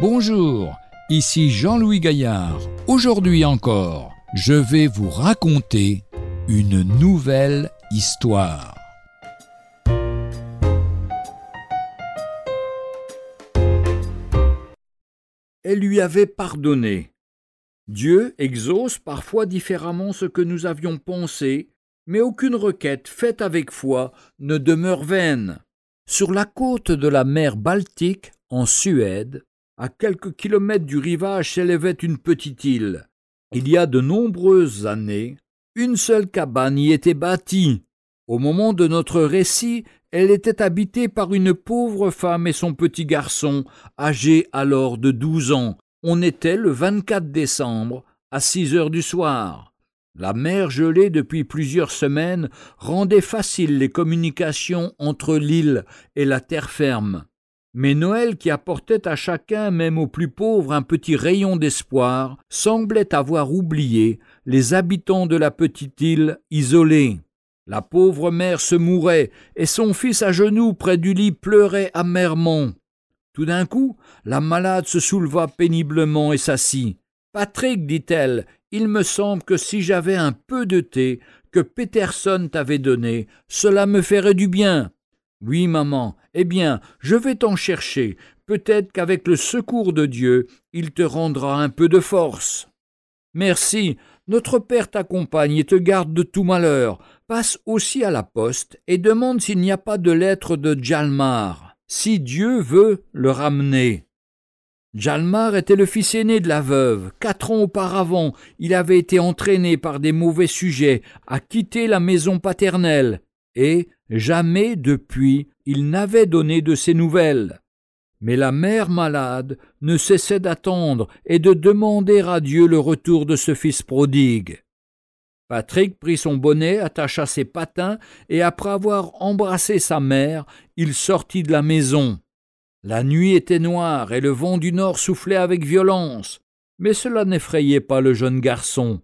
Bonjour, ici Jean-Louis Gaillard. Aujourd'hui encore, je vais vous raconter une nouvelle histoire. Elle lui avait pardonné. Dieu exauce parfois différemment ce que nous avions pensé, mais aucune requête faite avec foi ne demeure vaine. Sur la côte de la mer Baltique, en Suède, à quelques kilomètres du rivage s'élevait une petite île. Il y a de nombreuses années, une seule cabane y était bâtie. Au moment de notre récit, elle était habitée par une pauvre femme et son petit garçon, âgé alors de douze ans. On était le 24 décembre, à six heures du soir. La mer gelée depuis plusieurs semaines rendait faciles les communications entre l'île et la terre ferme. Mais Noël, qui apportait à chacun, même aux plus pauvres, un petit rayon d'espoir, semblait avoir oublié les habitants de la petite île isolée. La pauvre mère se mourait, et son fils à genoux près du lit pleurait amèrement. Tout d'un coup, la malade se souleva péniblement et s'assit. Patrick, dit-elle, il me semble que si j'avais un peu de thé que Peterson t'avait donné, cela me ferait du bien. Oui, maman, eh bien, je vais t'en chercher. Peut-être qu'avec le secours de Dieu, il te rendra un peu de force. Merci, notre Père t'accompagne et te garde de tout malheur. Passe aussi à la poste et demande s'il n'y a pas de lettre de Jalmar, si Dieu veut le ramener. Jalmar était le fils aîné de la veuve. Quatre ans auparavant, il avait été entraîné par des mauvais sujets à quitter la maison paternelle, et, Jamais depuis il n'avait donné de ses nouvelles. Mais la mère malade ne cessait d'attendre et de demander à Dieu le retour de ce fils prodigue. Patrick prit son bonnet, attacha ses patins, et après avoir embrassé sa mère, il sortit de la maison. La nuit était noire et le vent du nord soufflait avec violence, mais cela n'effrayait pas le jeune garçon.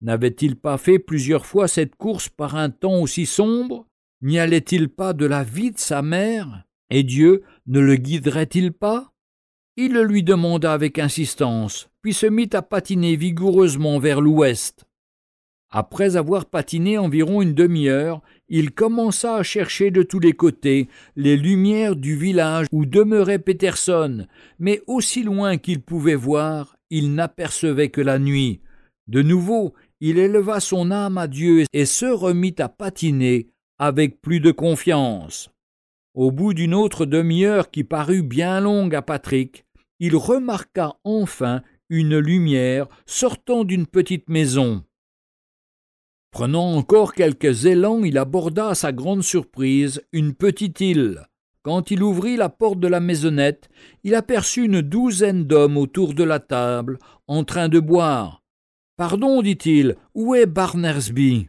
N'avait-il pas fait plusieurs fois cette course par un temps aussi sombre? N'y allait-il pas de la vie de sa mère Et Dieu ne le guiderait-il pas? Il le lui demanda avec insistance, puis se mit à patiner vigoureusement vers l'ouest. Après avoir patiné environ une demi-heure, il commença à chercher de tous les côtés les lumières du village où demeurait Peterson, mais aussi loin qu'il pouvait voir, il n'apercevait que la nuit. De nouveau, il éleva son âme à Dieu et se remit à patiner avec plus de confiance. Au bout d'une autre demi-heure qui parut bien longue à Patrick, il remarqua enfin une lumière sortant d'une petite maison. Prenant encore quelques élans, il aborda à sa grande surprise une petite île. Quand il ouvrit la porte de la maisonnette, il aperçut une douzaine d'hommes autour de la table, en train de boire. Pardon, dit-il, où est Barnersby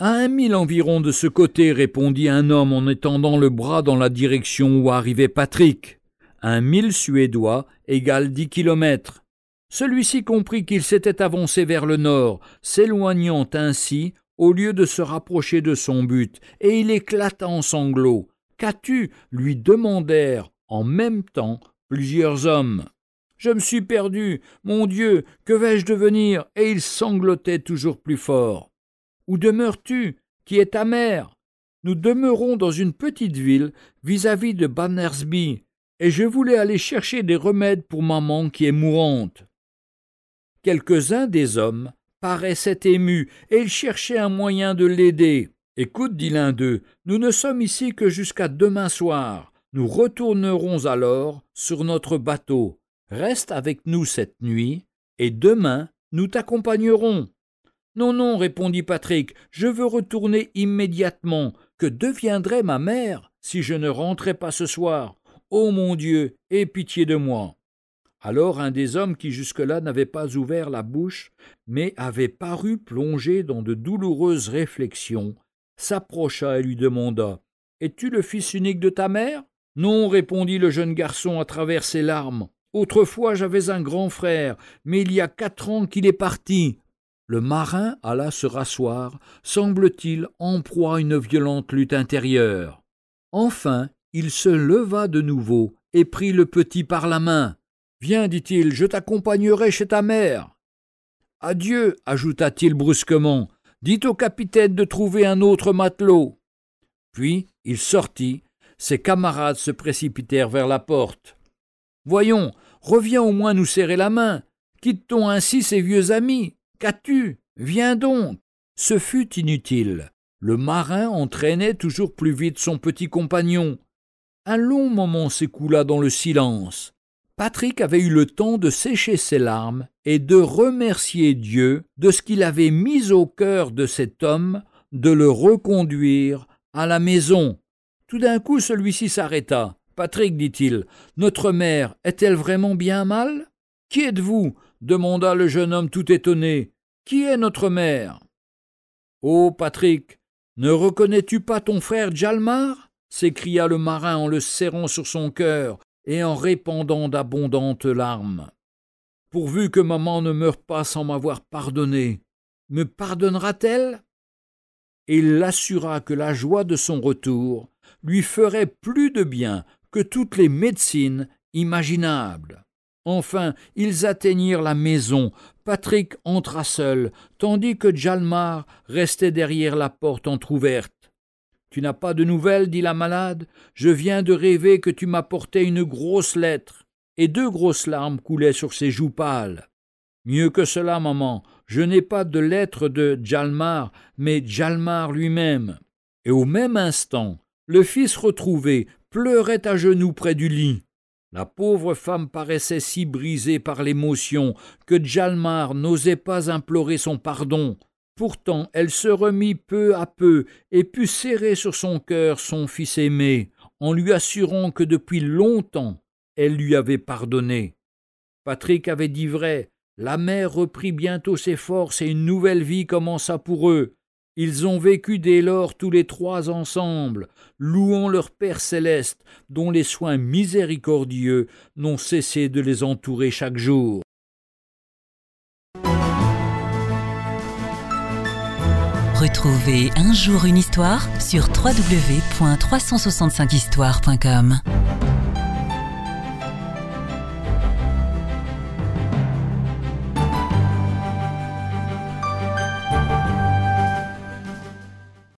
à un mille environ de ce côté, répondit un homme en étendant le bras dans la direction où arrivait Patrick. Un mille suédois égale dix kilomètres. Celui-ci comprit qu'il s'était avancé vers le nord, s'éloignant ainsi au lieu de se rapprocher de son but, et il éclata en sanglots. Qu'as-tu? lui demandèrent en même temps plusieurs hommes. Je me suis perdu. Mon Dieu, que vais-je devenir? Et il sanglotait toujours plus fort. Où demeures-tu Qui est ta mère? Nous demeurons dans une petite ville vis-à-vis de Bannersby, et je voulais aller chercher des remèdes pour maman qui est mourante. Quelques-uns des hommes paraissaient émus, et ils cherchaient un moyen de l'aider. Écoute, dit l'un d'eux, nous ne sommes ici que jusqu'à demain soir. Nous retournerons alors sur notre bateau. Reste avec nous cette nuit, et demain nous t'accompagnerons. Non, non, répondit Patrick, je veux retourner immédiatement. Que deviendrait ma mère si je ne rentrais pas ce soir? Ô mon Dieu, aie pitié de moi. Alors un des hommes qui jusque-là n'avait pas ouvert la bouche, mais avait paru plongé dans de douloureuses réflexions, s'approcha et lui demanda Es-tu le fils unique de ta mère? Non, répondit le jeune garçon à travers ses larmes. Autrefois j'avais un grand frère, mais il y a quatre ans qu'il est parti. Le marin alla se rasseoir, semble-t-il en proie à une violente lutte intérieure. Enfin, il se leva de nouveau et prit le petit par la main. Viens, dit-il, je t'accompagnerai chez ta mère. Adieu, ajouta-t-il brusquement. Dites au capitaine de trouver un autre matelot. Puis il sortit, ses camarades se précipitèrent vers la porte. Voyons, reviens au moins nous serrer la main. Quitte-t-on ainsi ses vieux amis? Qu'as-tu? Viens donc. Ce fut inutile. Le marin entraînait toujours plus vite son petit compagnon. Un long moment s'écoula dans le silence. Patrick avait eu le temps de sécher ses larmes et de remercier Dieu de ce qu'il avait mis au cœur de cet homme de le reconduire à la maison. Tout d'un coup celui-ci s'arrêta. Patrick, dit-il, notre mère est-elle vraiment bien mal? Qui êtes-vous? demanda le jeune homme tout étonné. Qui est notre mère? Oh, Patrick, ne reconnais-tu pas ton frère Jalmar s'écria le marin en le serrant sur son cœur et en répandant d'abondantes larmes. Pourvu que maman ne meure pas sans m'avoir pardonné, me pardonnera-t-elle? Et il l'assura que la joie de son retour lui ferait plus de bien que toutes les médecines imaginables. Enfin, ils atteignirent la maison. Patrick entra seul, tandis que Jalmar restait derrière la porte entr'ouverte. Tu n'as pas de nouvelles? dit la malade. Je viens de rêver que tu m'apportais une grosse lettre. Et deux grosses larmes coulaient sur ses joues pâles. Mieux que cela, maman, je n'ai pas de lettre de Jalmar, mais Jalmar lui-même. Et au même instant, le fils retrouvé pleurait à genoux près du lit. La pauvre femme paraissait si brisée par l'émotion que Jalmar n'osait pas implorer son pardon. Pourtant elle se remit peu à peu et put serrer sur son cœur son fils aimé, en lui assurant que depuis longtemps elle lui avait pardonné. Patrick avait dit vrai, la mère reprit bientôt ses forces et une nouvelle vie commença pour eux. Ils ont vécu dès lors tous les trois ensemble, louant leur Père céleste, dont les soins miséricordieux n'ont cessé de les entourer chaque jour. Retrouvez un jour une histoire sur www.365histoire.com.